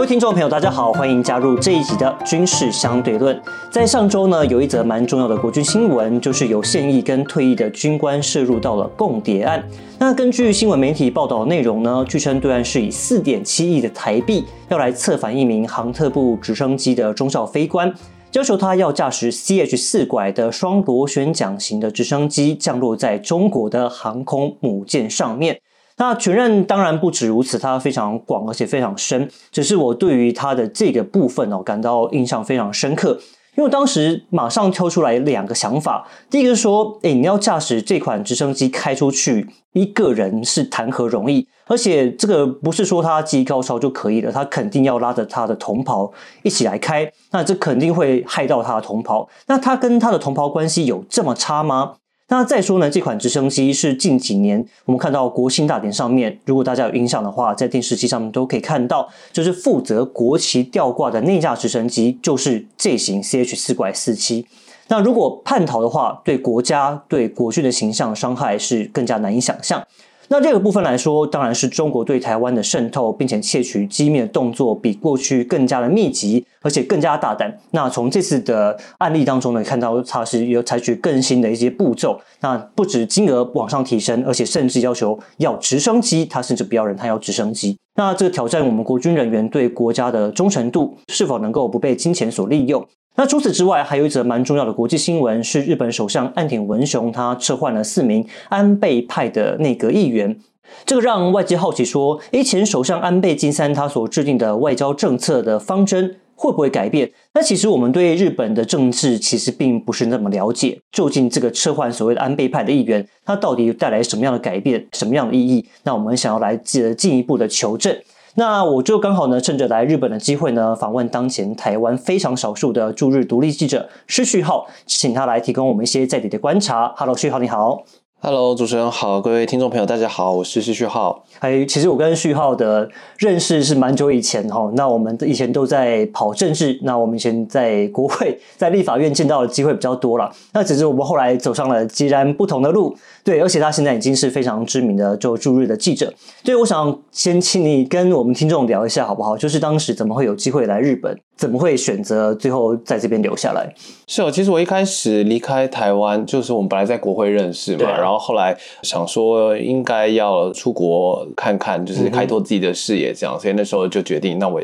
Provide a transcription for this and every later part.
各位听众朋友，大家好，欢迎加入这一集的军事相对论。在上周呢，有一则蛮重要的国军新闻，就是有现役跟退役的军官涉入到了共谍案。那根据新闻媒体报道的内容呢，据称对岸是以四点七亿的台币要来策反一名航特部直升机的中校飞官，要求他要驾驶 CH 四拐的双螺旋桨型的直升机降落在中国的航空母舰上面。那全任当然不止如此，它非常广而且非常深。只是我对于它的这个部分哦，感到印象非常深刻，因为当时马上挑出来两个想法。第一个是说，哎，你要驾驶这款直升机开出去，一个人是谈何容易？而且这个不是说他技艺高超就可以了，他肯定要拉着他的同袍一起来开，那这肯定会害到他的同袍。那他跟他的同袍关系有这么差吗？那再说呢，这款直升机是近几年我们看到国庆大典上面，如果大家有印象的话，在电视机上面都可以看到，就是负责国旗吊挂的那架直升机，就是这型 CH 四拐四七。那如果叛逃的话，对国家对国军的形象伤害是更加难以想象。那这个部分来说，当然是中国对台湾的渗透，并且窃取机密的动作比过去更加的密集，而且更加大胆。那从这次的案例当中呢，看到它是有采取更新的一些步骤。那不止金额往上提升，而且甚至要求要直升机，它甚至不要人，它要直升机。那这个挑战我们国军人员对国家的忠诚度，是否能够不被金钱所利用？那除此之外，还有一则蛮重要的国际新闻，是日本首相岸田文雄他撤换了四名安倍派的内阁议员，这个让外界好奇说，诶，前首相安倍晋三他所制定的外交政策的方针会不会改变？那其实我们对日本的政治其实并不是那么了解，究竟这个撤换所谓的安倍派的议员，他到底带来什么样的改变，什么样的意义？那我们想要来进进一步的求证。那我就刚好呢，趁着来日本的机会呢，访问当前台湾非常少数的驻日独立记者施旭浩，请他来提供我们一些在地的观察。Hello，旭浩你好。Hello，主持人好，各位听众朋友大家好，我是施旭浩。哎，其实我跟旭浩的认识是蛮久以前哈，那我们以前都在跑政治，那我们以前在国会、在立法院见到的机会比较多了。那只是我们后来走上了截然不同的路。对，而且他现在已经是非常知名的就驻日的记者。所以我想先请你跟我们听众聊一下好不好？就是当时怎么会有机会来日本？怎么会选择最后在这边留下来？是哦，其实我一开始离开台湾，就是我们本来在国会认识嘛，然后后来想说应该要出国看看，就是开拓自己的视野，这样，所以那时候就决定，那我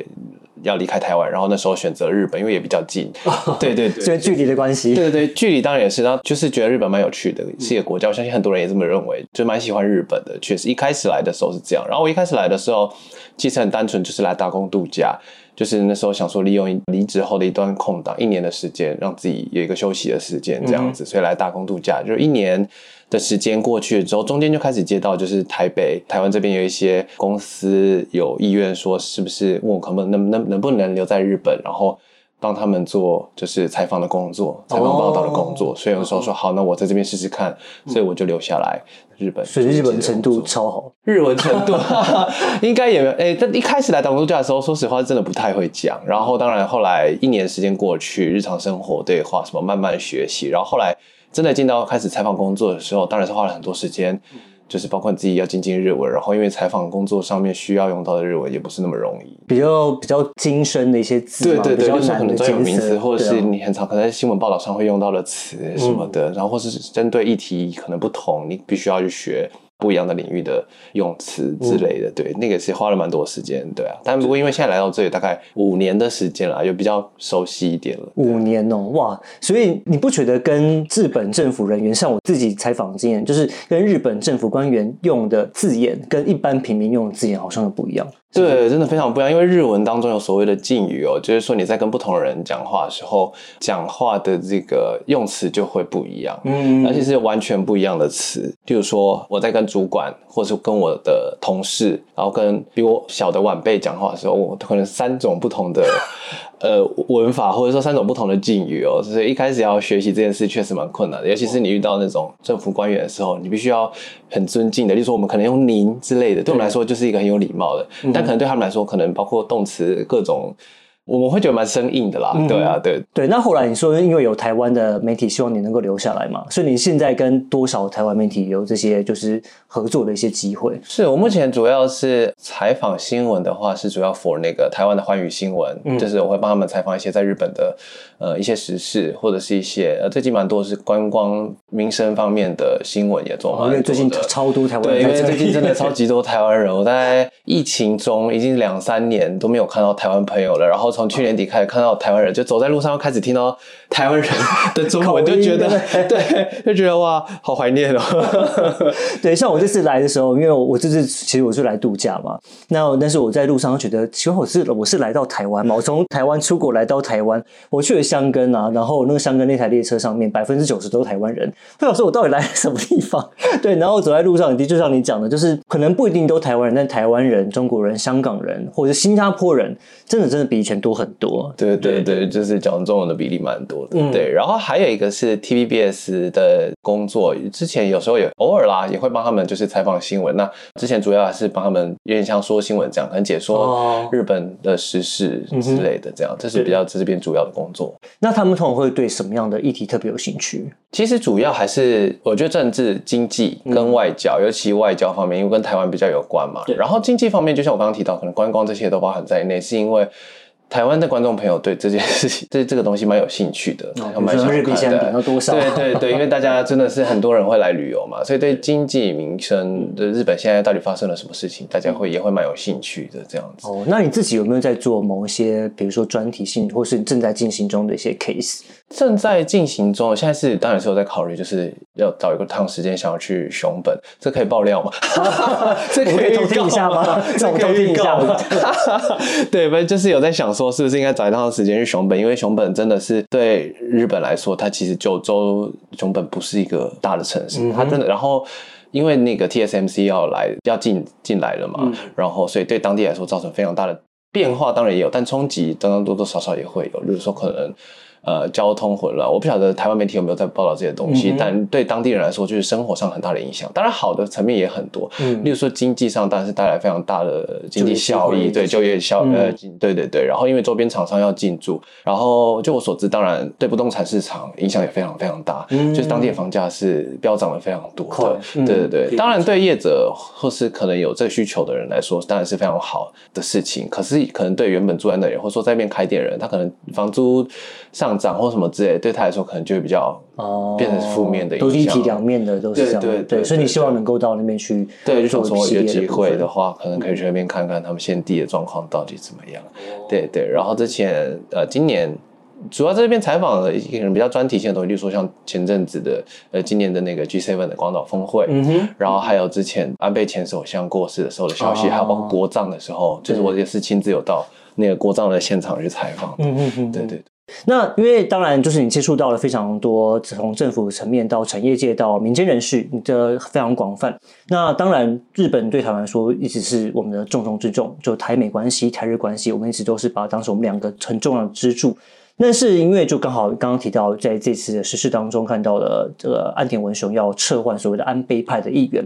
要离开台湾，然后那时候选择日本，因为也比较近。对 对对，因为距离的关系。对对对，距离当然也是，然后就是觉得日本蛮有趣的，是一个国家，我相信很多人也这么认为，就蛮喜欢日本的。确实，一开始来的时候是这样，然后我一开始来的时候，其实很单纯，就是来打工度假。就是那时候想说，利用离职后的一段空档，一年的时间，让自己有一个休息的时间，这样子，所以来打工度假。就是一年的时间过去了之后，中间就开始接到，就是台北、台湾这边有一些公司有意愿说，是不是问我可不能能能不能留在日本，然后。帮他们做就是采访的工作，采访报道的工作，所以有时候说好，那我在这边试试看，所以我就留下来日本。所以日本程度超好，日文程度应该也没有。哎，但一开始来打工度假的时候，说实话真的不太会讲。然后当然后来一年时间过去，日常生活对话什么慢慢学习。然后后来真的进到开始采访工作的时候，当然是花了很多时间。就是包括你自己要精进日文，然后因为采访工作上面需要用到的日文也不是那么容易，比较比较精深的一些字，对对对，就是可能专有名词，或者是你很常可能在新闻报道上会用到的词什么的，然后或是针对议题可能不同，你必须要去学。不一样的领域的用词之类的，对，那个是花了蛮多时间，对啊。但不过因为现在来到这里大概五年的时间了，就比较熟悉一点了。五年哦，哇！所以你不觉得跟日本政府人员，像我自己采访经验，就是跟日本政府官员用的字眼，跟一般平民用的字眼好像又不一样。对，真的非常不一样。因为日文当中有所谓的敬语哦，就是说你在跟不同的人讲话的时候，讲话的这个用词就会不一样，嗯，而且是完全不一样的词。例如说，我在跟主管或是跟我的同事，然后跟比我小的晚辈讲话的时候，我可能三种不同的。呃，文法或者说三种不同的境遇哦，所以一开始要学习这件事确实蛮困难的，尤其是你遇到那种政府官员的时候，你必须要很尊敬的，例如说我们可能用您之类的，对我们来说就是一个很有礼貌的，但可能对他们来说，可能包括动词各种我们会觉得蛮生硬的啦。对啊，对对。那后来你说，因为有台湾的媒体希望你能够留下来嘛，所以你现在跟多少台湾媒体有这些就是合作的一些机会？是我目前主要是采访新闻的话，是主要 for 那个台湾的欢语新闻，就是我会帮他们采访一些在日本的呃一些时事，或者是一些呃最近蛮多是观光民生方面的新闻也做嘛。因为最近超多台湾对，因为最近真的超级多台湾人，我在疫情中已经两三年都没有看到台湾朋友了，然后。从去年底开始看到台湾人，就走在路上开始听到台湾人的中文，就觉得对，就觉得哇，好怀念哦。对，像我这次来的时候，因为我我这次其实我是来度假嘛，那但是我在路上觉得，其实我是我是来到台湾嘛，我从台湾出国来到台湾，我去了香根啊，然后那个香根那台列车上面百分之九十都是台湾人，我想说我到底来什么地方？对，然后走在路上，的确就像你讲的，就是可能不一定都台湾人，但台湾人、中国人、香港人或者新加坡人，真的真的比以前。多很多，对对对，就是讲中文的比例蛮多的，对。然后还有一个是 TVBS 的工作，之前有时候也偶尔啦，也会帮他们就是采访新闻。那之前主要还是帮他们有点像说新闻这样，可能解说日本的时事之类的，这样这是比较这边主要的工作。那他们通常会对什么样的议题特别有兴趣？其实主要还是我觉得政治、经济跟外交，尤其外交方面，因为跟台湾比较有关嘛。然后经济方面，就像我刚刚提到，可能观光这些都包含在内，是因为。台湾的观众朋友对这件事情，对这个东西蛮有兴趣的，蛮想看的。对对对，因为大家真的是很多人会来旅游嘛，所以对经济民生的日本现在到底发生了什么事情，大家会也会蛮有兴趣的这样子。哦，那你自己有没有在做某一些，比如说专题性，或是正在进行中的一些 case？正在进行中，现在是当然是有在考虑，就是要找一个趟时间想要去熊本，这可以爆料吗？这可以偷听一下吗？这可以听一下吗？对，不就是有在想说，是不是应该找一趟时间去熊本？因为熊本真的是对日本来说，它其实九州熊本不是一个大的城市，它真的。然后因为那个 TSMC 要来要进进来了嘛，然后所以对当地来说造成非常大的变化，当然也有，但冲击当然多多少少也会有，比如说可能。呃，交通混乱，我不晓得台湾媒体有没有在报道这些东西，但对当地人来说，就是生活上很大的影响。当然，好的层面也很多，嗯，例如说经济上当然是带来非常大的经济效益，对就业效呃，对对对。然后因为周边厂商要进驻，然后就我所知，当然对不动产市场影响也非常非常大，就是当地的房价是飙涨了非常多的，对对对。当然对业者或是可能有这需求的人来说，当然是非常好的事情。可是可能对原本住在那里或者说在那边开店人，他可能房租上。涨或什么之类，对他来说可能就会比较哦，变成负面的影响。都一体两面的，都是这样。对对，所以你希望能够到那边去，对，就想说有机会的话，可能可以去那边看看他们现地的状况到底怎么样。对对，然后之前呃，今年主要在这边采访的一个人比较专题性的东西，就说像前阵子的呃，今年的那个 G7 的广岛峰会，嗯哼，然后还有之前安倍前首相过世的时候的消息，还有包括国葬的时候，就是我也是亲自有到那个国葬的现场去采访。嗯嗯嗯，对对。那因为当然就是你接触到了非常多，从政府层面到产业界到民间人士，你的非常广泛。那当然，日本对台湾来说一直是我们的重中之重，就台美关系、台日关系，我们一直都是把当时我们两个很重要的支柱。那是因为就刚好刚刚提到，在这次的实事当中看到了这个安田文雄要撤换所谓的安倍派的议员，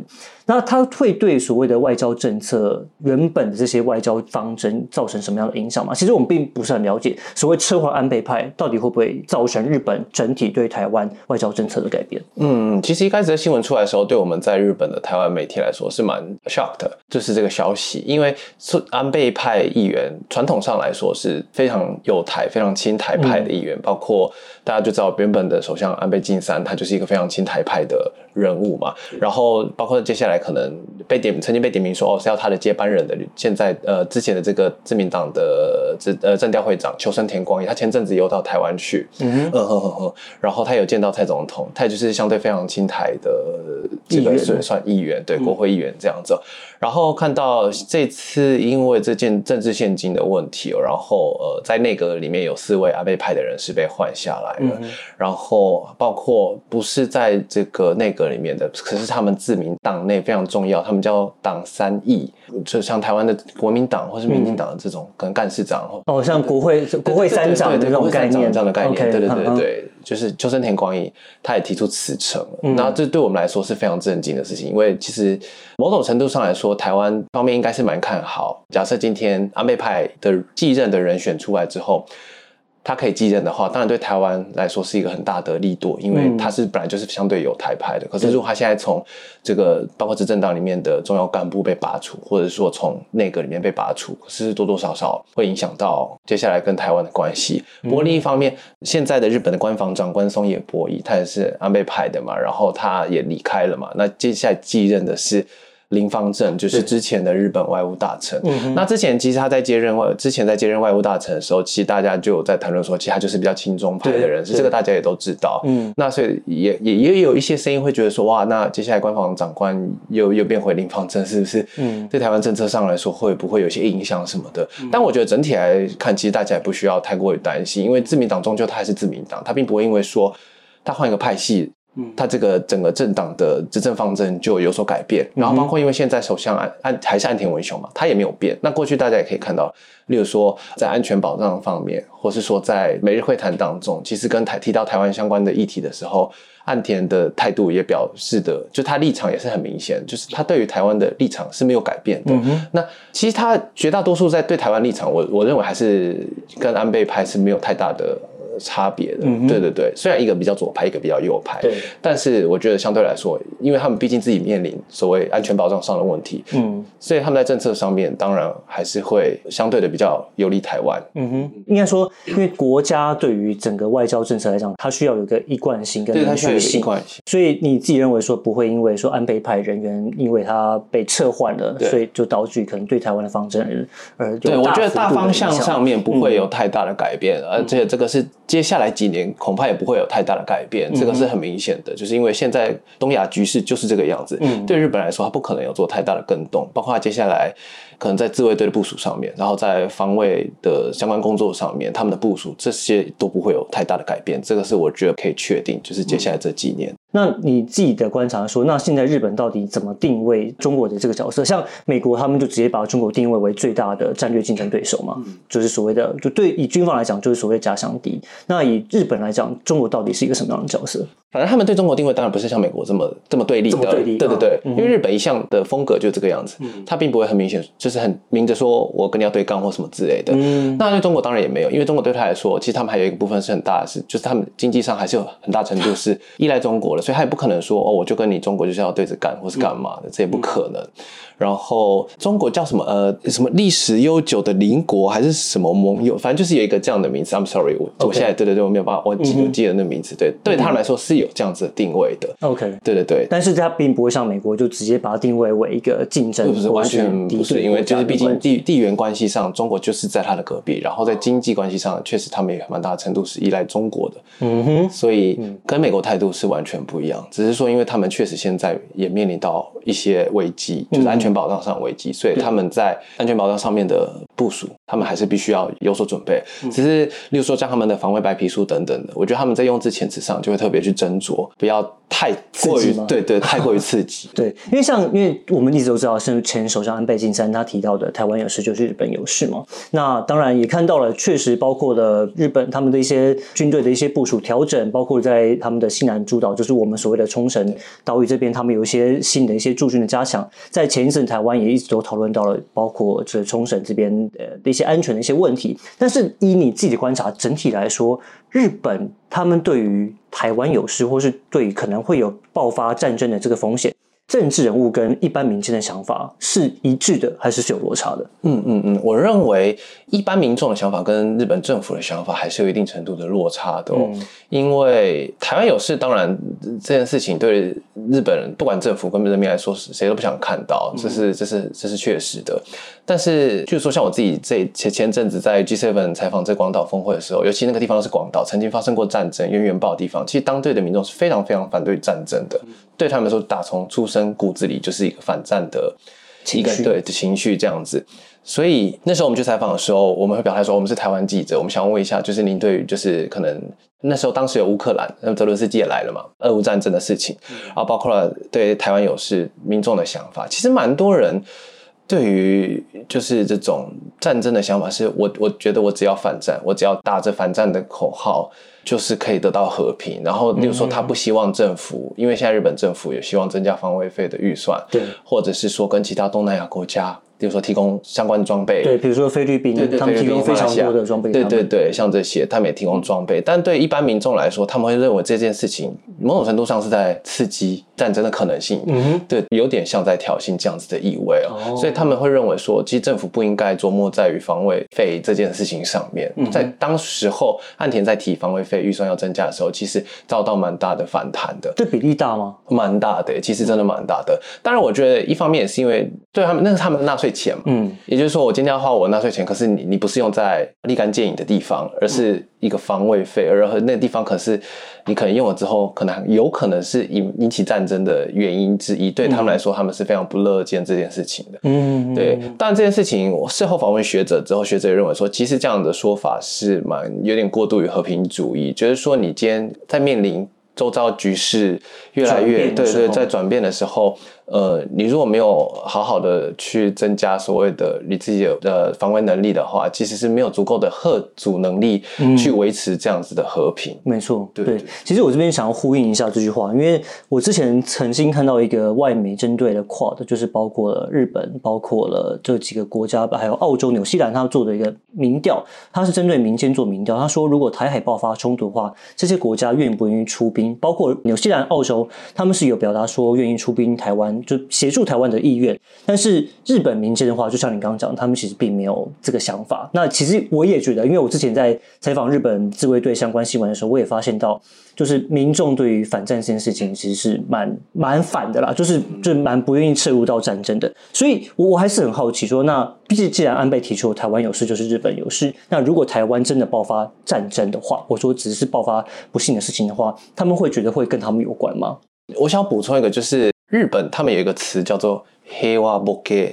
那他会对所谓的外交政策原本的这些外交方针造成什么样的影响吗？其实我们并不是很了解，所谓撤换安倍派到底会不会造成日本整体对台湾外交政策的改变？嗯，其实一开始在新闻出来的时候，对我们在日本的台湾媒体来说是蛮 shocked，就是这个消息，因为是安倍派议员传统上来说是非常有台、非常亲台。派的议员，包括大家就知道原本的首相安倍晋三，他就是一个非常亲台派的人物嘛。然后包括接下来可能被点曾经被点名说哦是要他的接班人的，现在呃之前的这个自民党的政呃政调会长秋生田光一，他前阵子又到台湾去，嗯哼。哼哼，然后他有见到蔡总统，他也就是相对非常亲台的，这个算算议员，对国会议员这样子。然后看到这次因为这件政治现金的问题，然后呃，在内阁里面有四位阿贝派的人是被换下来了，然后包括不是在这个内阁里面的，可是他们自民党内非常重要，他们叫党三义，就像台湾的国民党或是民进党的这种可能干事长哦，像国会国会三长的这种概念，这样的概念，对对对对。就是秋生田光一，他也提出辞呈了。那这对我们来说是非常震惊的事情，因为其实某种程度上来说，说，台湾方面应该是蛮看好。假设今天安倍派的继任的人选出来之后。他可以继任的话，当然对台湾来说是一个很大的力度，因为他是本来就是相对有台派的。可是如果他现在从这个包括执政党里面的重要干部被拔除，或者说从内阁里面被拔除，是多多少少会影响到接下来跟台湾的关系。不过另一方面，现在的日本的官房长官松野博一，他也是安倍派的嘛，然后他也离开了嘛，那接下来继任的是。林方正就是之前的日本外务大臣。那之前其实他在接任外，之前在接任外务大臣的时候，其实大家就有在谈论说，其实他就是比较亲中派的人，是这个大家也都知道。嗯，那所以也也也有一些声音会觉得说，哇，那接下来官方长官又又变回林方正，是不是？嗯，对台湾政策上来说，会不会有些影响什么的？但我觉得整体来看，其实大家也不需要太过于担心，因为自民党终究他还是自民党，他并不会因为说他换一个派系。他这个整个政党的执政方针就有所改变，然后包括因为现在首相岸岸还是岸田文雄嘛，他也没有变。那过去大家也可以看到，例如说在安全保障方面，或是说在每日会谈当中，其实跟台提到台湾相关的议题的时候，岸田的态度也表示的，就他立场也是很明显，就是他对于台湾的立场是没有改变的。那其实他绝大多数在对台湾立场，我我认为还是跟安倍派是没有太大的。差别的，对对对，虽然一个比较左派，一个比较右派，对，但是我觉得相对来说，因为他们毕竟自己面临所谓安全保障上的问题，嗯，所以他们在政策上面当然还是会相对的比较有利台湾。嗯哼，应该说，因为国家对于整个外交政策来讲，它需要有一个一贯性跟明确性，所以你自己认为说不会因为说安倍派人员因为他被撤换了，所以就导致可能对台湾的方针而对我觉得大方向上面不会有太大的改变，而且这个是。接下来几年恐怕也不会有太大的改变，这个是很明显的，就是因为现在东亚局势就是这个样子。嗯对日本来说，它不可能有做太大的更动，包括它接下来可能在自卫队的部署上面，然后在防卫的相关工作上面，他们的部署这些都不会有太大的改变。这个是我觉得可以确定，就是接下来这几年。那你自己的观察说，那现在日本到底怎么定位中国的这个角色？像美国，他们就直接把中国定位为最大的战略竞争对手嘛，就是所谓的，就对以军方来讲，就是所谓假想敌。那以日本来讲，中国到底是一个什么样的角色？反正他们对中国定位当然不是像美国这么这么对立的，对对对，因为日本一向的风格就这个样子，他并不会很明显，就是很明着说我跟你要对杠或什么之类的。那对中国当然也没有，因为中国对他来说，其实他们还有一个部分是很大的，是就是他们经济上还是有很大程度是依赖中国的，所以他也不可能说哦，我就跟你中国就是要对着干或是干嘛的，这也不可能。然后中国叫什么呃什么历史悠久的邻国还是什么盟友，反正就是有一个这样的名字。I'm sorry，我我现在对对对，我没有办法，我记不记得那名字。对，对他们来说是有这样子的定位的。OK，对对对，但是它并不会像美国就直接把它定位为一个竞争，不是完全不是，因为就是毕竟地地缘关系上，中国就是在他的隔壁，然后在经济关系上，确实他们也蛮大程度是依赖中国的。嗯哼，所以跟美国态度是完全不一样，只是说因为他们确实现在也面临到一些危机，就是安全保障上危机。所以他们在安全保障上面的部署，他们还是必须要有所准备。只是，例如说像他们的防卫白皮书等等的，我觉得他们在用字遣词上就会特别去斟酌，不要太过于对对，太过于刺激。对，因为像因为我们一直都知道，是前首相安倍晋三他提到的台湾有事就是日本有事嘛。那当然也看到了，确实包括了日本他们的一些军队的一些部署调整，包括在他们的西南诸岛，就是我们所谓的冲绳岛屿这边，他们有一些新的一些驻军的加强。在前一阵台湾也一直都。讨论到了包括这冲绳这边呃的一些安全的一些问题，但是以你自己的观察，整体来说，日本他们对于台湾有事，或是对可能会有爆发战争的这个风险。政治人物跟一般民间的想法是一致的，还是是有落差的？嗯嗯嗯，我认为一般民众的想法跟日本政府的想法还是有一定程度的落差的哦。因为台湾有事，当然这件事情对日本人不管政府跟人民来说，谁都不想看到，这是这是这是确实的。但是，就是说，像我自己这前前阵子在 G7 采访这广岛峰会的时候，尤其那个地方是广岛，曾经发生过战争、源源爆的地方，其实当地的民众是非常非常反对战争的。对他们说，打从出生骨子里就是一个反战的一个对的情绪这样子。所以那时候我们去采访的时候，我们会表态说，我们是台湾记者，我们想问一下，就是您对于就是可能那时候当时有乌克兰，那泽伦斯基也来了嘛，俄乌战争的事情，然后包括了对台湾有事民众的想法，其实蛮多人。对于就是这种战争的想法，是我我觉得我只要反战，我只要打着反战的口号，就是可以得到和平。然后，例如说他不希望政府，因为现在日本政府也希望增加防卫费的预算，对，或者是说跟其他东南亚国家。比如说提供相关装备，对，比如说菲律宾对，他们提供非常多的装备，对对对，像这些，他们也提供装备。但对一般民众来说，他们会认为这件事情某种程度上是在刺激战争的可能性，嗯哼，对，有点像在挑衅这样子的意味哦。所以他们会认为说，其实政府不应该琢磨在于防卫费这件事情上面。在当时候，岸田在提防卫费预算要增加的时候，其实遭到蛮大的反弹的。这比例大吗？蛮大的，其实真的蛮大的。当然，我觉得一方面也是因为对他们，那是他们纳税钱嘛，嗯。也就是说，我今天要花我纳税钱，可是你你不是用在立竿见影的地方，而是一个防卫费，而那个地方可是你可能用了之后，可能有可能是引引起战争的原因之一。对他们来说，他们是非常不乐见这件事情的。嗯，对。当然，这件事情我事后访问学者之后，学者也认为说，其实这样的说法是蛮有点过度于和平主义，就是说你今天在面临周遭局势越来越对对在转变的时候。呃，你如果没有好好的去增加所谓的你自己的防卫能力的话，其实是没有足够的贺阻能力去维持这样子的和平。没错，对。其实我这边想要呼应一下这句话，因为我之前曾经看到一个外媒针对的 Quad，就是包括了日本，包括了这几个国家，还有澳洲、纽西兰，他做的一个民调，他是针对民间做民调。他说，如果台海爆发冲突的话，这些国家愿不愿意出兵？包括纽西兰、澳洲，他们是有表达说愿意出兵台湾。就协助台湾的意愿，但是日本民间的话，就像你刚刚讲，他们其实并没有这个想法。那其实我也觉得，因为我之前在采访日本自卫队相关新闻的时候，我也发现到，就是民众对于反战这件事情其实是蛮蛮反的啦，就是就蛮不愿意涉入到战争的。所以，我我还是很好奇，说那毕竟既然安倍提出台湾有事就是日本有事，那如果台湾真的爆发战争的话，我说只是爆发不幸的事情的话，他们会觉得会跟他们有关吗？我想补充一个，就是。日本他们有一个词叫做“黑瓦ボケ”，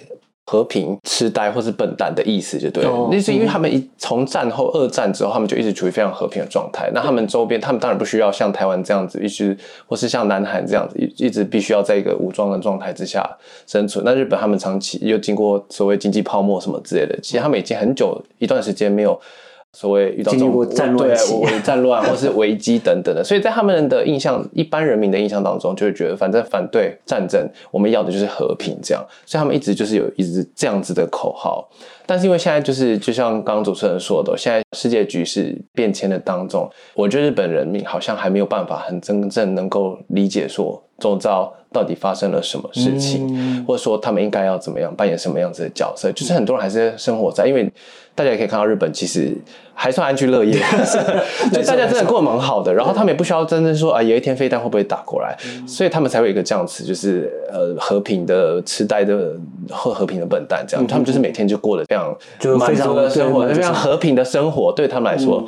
和平痴呆或是笨蛋的意思，就对。那是因为他们一从战后二战之后，他们就一直处于非常和平的状态。那他们周边，他们当然不需要像台湾这样子，一直或是像南韩这样子，一一直必须要在一个武装的状态之下生存。那日本他们长期又经过所谓经济泡沫什么之类的，其实他们已经很久一段时间没有。所谓遇到这种战乱、战乱或是危机等等的，所以在他们的印象、一般人民的印象当中，就会觉得反正反对战争，我们要的就是和平，这样。所以他们一直就是有一直这样子的口号。但是因为现在就是就像刚刚主持人说的，现在世界局势变迁的当中，我觉得日本人民好像还没有办法很真正能够理解说周遭到底发生了什么事情，或者说他们应该要怎么样扮演什么样子的角色。就是很多人还是生活在因为。大家也可以看到，日本其实还算安居乐业，就大家真的过得蛮好的。然后他们也不需要真正说啊，有一天飞弹会不会打过来，所以他们才会有一个这样子，就是呃和平的痴呆的和和平的笨蛋这样。他们就是每天就过得非常就满足的生活，非常和平的生活。对他们来说，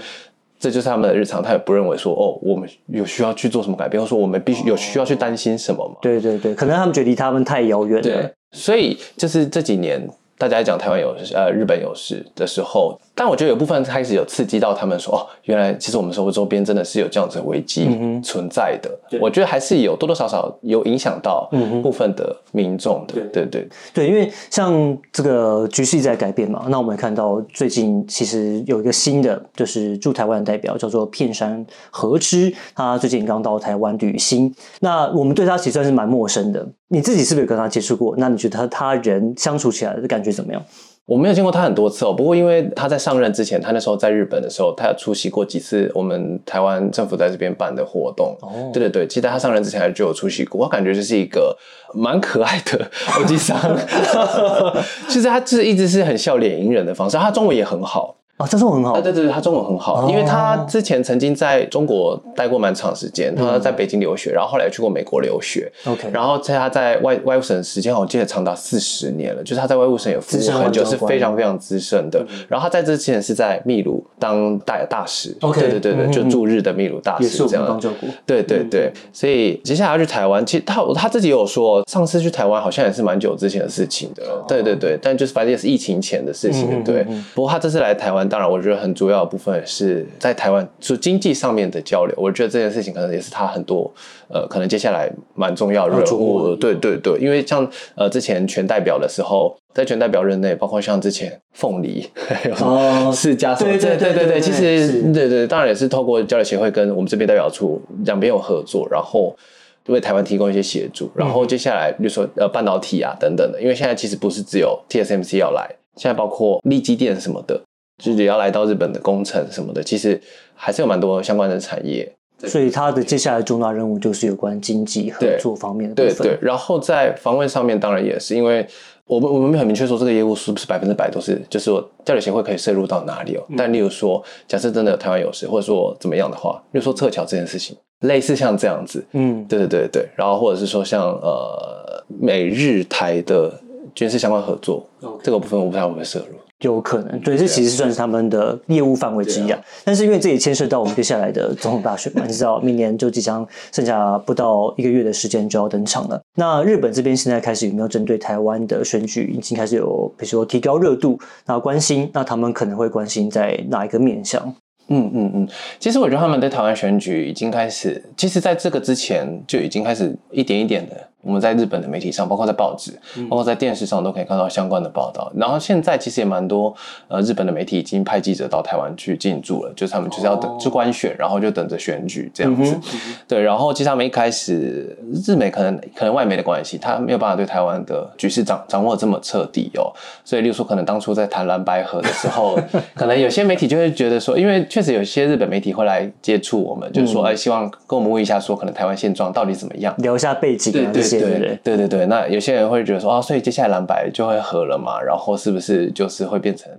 这就是他们的日常。他也不认为说哦，我们有需要去做什么改变，或者说我们必须有需要去担心什么吗？对对对，可能他们觉得离他们太遥远了。所以就是这几年。大家讲台湾有事呃日本有事的时候，但我觉得有部分开始有刺激到他们说哦，原来其实我们生活周边真的是有这样子的危机存在的。我觉得还是有多多少少有影响到部分的民众的。对对对，因为像这个局势在改变嘛，那我们看到最近其实有一个新的就是驻台湾的代表叫做片山和之，他最近刚到台湾旅行，那我们对他其实算是蛮陌生的。你自己是不是有跟他接触过？那你觉得他他人相处起来的感觉怎么样？我没有见过他很多次哦，不过因为他在上任之前，他那时候在日本的时候，他有出席过几次我们台湾政府在这边办的活动。哦，对对对，记得他上任之前就有出席过。我感觉就是一个蛮可爱的欧吉桑，其实他是一直是很笑脸迎人的方式，他中文也很好。啊，这中文很好。对对对，他中文很好，因为他之前曾经在中国待过蛮长时间，他在北京留学，然后后来去过美国留学。OK，然后在他在外外务省时间，我记得长达四十年了，就是他在外务省也服务很久，是非常非常资深的。然后他在之前是在秘鲁当大大使。OK，对对对对，就驻日的秘鲁大使这样。对对对，所以接下来要去台湾，其实他他自己有说，上次去台湾好像也是蛮久之前的事情的。对对对，但就是反正也是疫情前的事情。对，不过他这次来台湾。当然，我觉得很主要的部分是在台湾，就经济上面的交流。我觉得这件事情可能也是他很多呃，可能接下来蛮重要的任务。对对对，因为像呃之前全代表的时候，在全代表任内，包括像之前凤梨、哦世家什么，对对对对对对其实对对，当然也是透过交流协会跟我们这边代表处两边有合作，然后为台湾提供一些协助，然后接下来比如说呃半导体啊等等的，因为现在其实不是只有 TSMC 要来，现在包括力基电什么的，就是也要来到日本的工程什么的，其实还是有蛮多相关的产业。所以他的接下来重大任务就是有关经济合作方面的部分。对对，然后在防卫上面，当然也是因为我们我们没有很明确说这个业务是不是百分之百都是，就是说交流协会可以涉入到哪里哦。但例如说，假设真的有台湾有事，或者说怎么样的话，例如说撤侨这件事情，类似像这样子，嗯，对对对对，然后或者是说像呃美日台的军事相关合作这个部分，我不知道会不会涉入。有可能，对，这其实算是他们的业务范围之一啊。但是因为这也牵涉到我们接下来的总统大选嘛，你知道，明年就即将剩下不到一个月的时间就要登场了。那日本这边现在开始有没有针对台湾的选举已经开始有，比如说提高热度，那关心，那他们可能会关心在哪一个面向？嗯嗯嗯，其实我觉得他们对台湾选举已经开始，其实在这个之前就已经开始一点一点的，我们在日本的媒体上，包括在报纸，包括在电视上都可以看到相关的报道。然后现在其实也蛮多呃日本的媒体已经派记者到台湾去进驻了，就是他们就是要等哦去官选，然后就等着选举这样子。嗯对，然后其实他们一开始日美可能可能外媒的关系，他没有办法对台湾的局势掌掌握得这么彻底哦，所以例如说可能当初在谈蓝白河的时候，可能有些媒体就会觉得说，因为确实有些日本媒体会来接触我们，就是说哎，希望跟我们问一下说，可能台湾现状到底怎么样。聊一下背景啊，这些对不对？对对对，那有些人会觉得说啊，所以接下来蓝白就会合了嘛，然后是不是就是会变成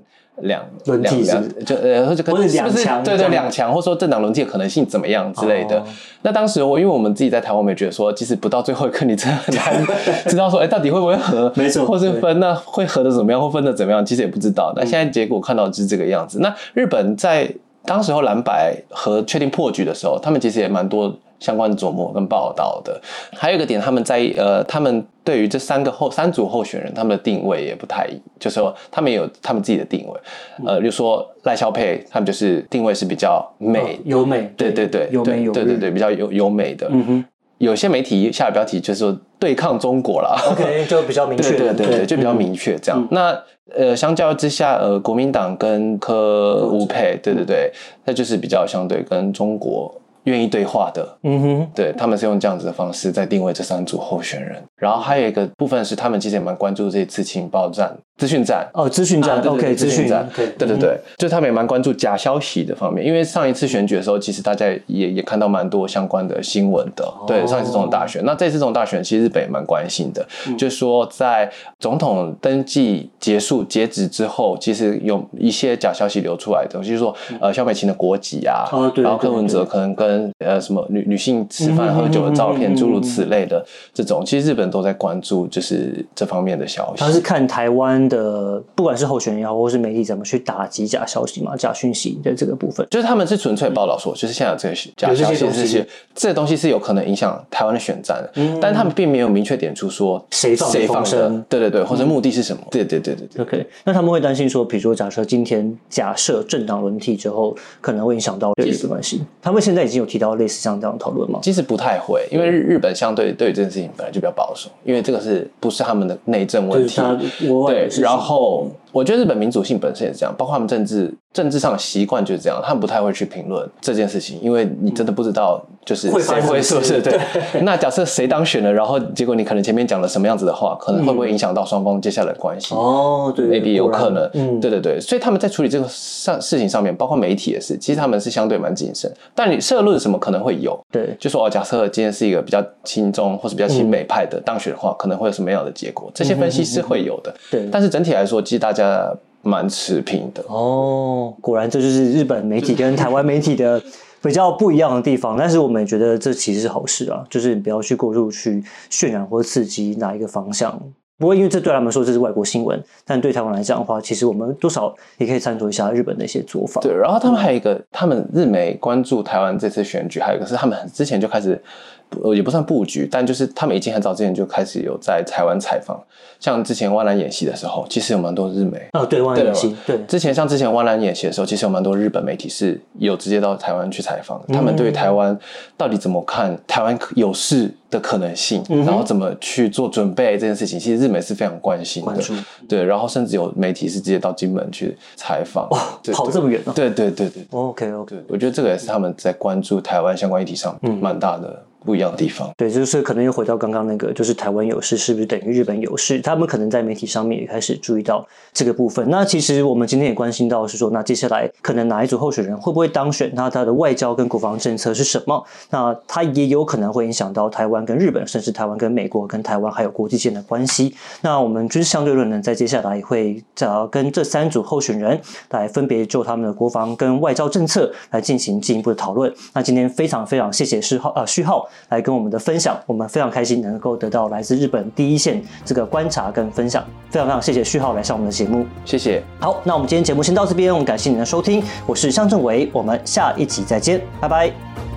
两轮替两是两就呃或者可能是不是两强对对两强，或者说政党轮替的可能性怎么样之类的。哦那当时我因为我们自己在台湾，我们也觉得说，即使不到最后一刻，你真的很 难知道说，哎，到底会不会合？没错或是分那会合的怎么样，或分的怎么样，其实也不知道。那现在结果看到就是这个样子。那日本在当时候蓝白和确定破局的时候，他们其实也蛮多相关的琢磨跟报道的。还有一个点，他们在呃，他们对于这三个候三组候选人，他们的定位也不太一，就是说他们也有他们自己的定位。呃，比如说赖萧佩，他们就是定位是比较美，优美，对对对，优美有日对对对，比较优优美的。嗯哼有些媒体下的标题就是说对抗中国啦。，OK，就比较明确对对对，就比较明确这样。那呃，相较之下，呃，国民党跟柯吴佩，对对对，那就是比较相对跟中国愿意对话的。嗯哼，对他们是用这样子的方式在定位这三组候选人，然后还有一个部分是他们其实也蛮关注这次情报站、资讯站，哦，资讯站啊对对，OK，资讯站对对对，就是他们也蛮关注假消息的方面，因为上一次选举的时候，其实大家也也看到蛮多相关的新闻的。对，上一次总统大选，那这次总统大选，其实日本也蛮关心的，就是说在总统登记结束截止之后，其实有一些假消息流出来的，就是说呃萧美琴的国籍啊，哦对然后柯文哲可能跟呃什么女女性吃饭喝酒的照片，诸如此类的这种，其实日本都在关注就是这方面的消息。他是看台湾的，不管是候选人也好，或是媒体怎么去打击假消息嘛、假讯息的这个部分。就是他们是纯粹报道说，就是现在有这个假消息，这些这些东西是有可能影响台湾的选战的，但他们并没有明确点出说谁谁放风声的，对对对，或者目的是什么？对对对对对。OK，那他们会担心说，比如说假设今天假设政党轮替之后，可能会影响到对日的关系。他们现在已经有提到类似像这样的讨论吗？其实不太会，因为日日本相对对于这件事情本来就比较保守，因为这个是不是他们的内政问题？对然后我觉得日本民主性本身也是这样，包括他们政治政治上的习惯就是这样，他们不太会去评论这件事情，因为你真的不知道就是会发谁生什么事会是不是对。那假设谁当选了，然后结果你可能前面讲了什么样子的话，可能会不会影响到双方接下来的关系？哦，对 maybe 有可能，嗯，对对对，所以他们在处理这个上事情上面，包括媒体也是，其实他们是相对蛮谨慎。但你社论什么可能会有，对，就说哦，假设今天是一个比较亲中或是比较亲美派的当选的话，可能会有什么样的结果？这些分析是会有的，对但是整体来说，其实大家蛮持平的。哦，果然这就是日本媒体跟台湾媒体的比较不一样的地方。但是我们也觉得这其实是好事啊，就是你不要去过度去渲染或刺激哪一个方向。不过，因为这对他们说这是外国新闻，但对台湾来讲的话，其实我们多少也可以参照一下日本的一些做法。对，然后他们还有一个，他们日媒关注台湾这次选举，还有一个是他们很之前就开始呃也不算布局，但就是他们已经很早之前就开始有在台湾采访，像之前万兰演习的时候，其实有蛮多日媒。哦，对，万对演习，对，之前像之前万兰演习的时候，其实有蛮多日本媒体是有直接到台湾去采访的，他们对于台湾到底怎么看台湾有事的可能性，嗯然后怎么去做准备这件事情，其实日媒是非常关心的。对，然后甚至有媒体是直接到金门去采访，哇跑这么远哦。对对对对 OK OK，我觉得这个也是他们在关注台湾相关议题上嗯。蛮大的不一样的地方。对，就是可能又回到刚刚那个，就是台湾有事是不是等于日本有事？他们可能在媒体上面也开始注意到这个部分。那其实我们今天也关心到是说，那接下来可能哪一组候选人会不会当选？那他的外交跟国防政策是什么？那他也有可能会影响到台湾跟日本，甚至台湾跟美国、跟台湾还有国际间的关系。那我们军事相对论呢，在接下来也会呃跟这三组候选人来分别就他们的国防跟外交政策来进行进一步的讨论。那今天非常非常谢谢序号呃序号来跟我们的分享，我们非常开心能够得到来自日本第一线这个观察跟分享，非常非常谢谢序号来上我们的节目。谢谢。好，那我们今天节目先到这边，我们感谢您的收听，我是向正伟，我们下一集再见，拜拜。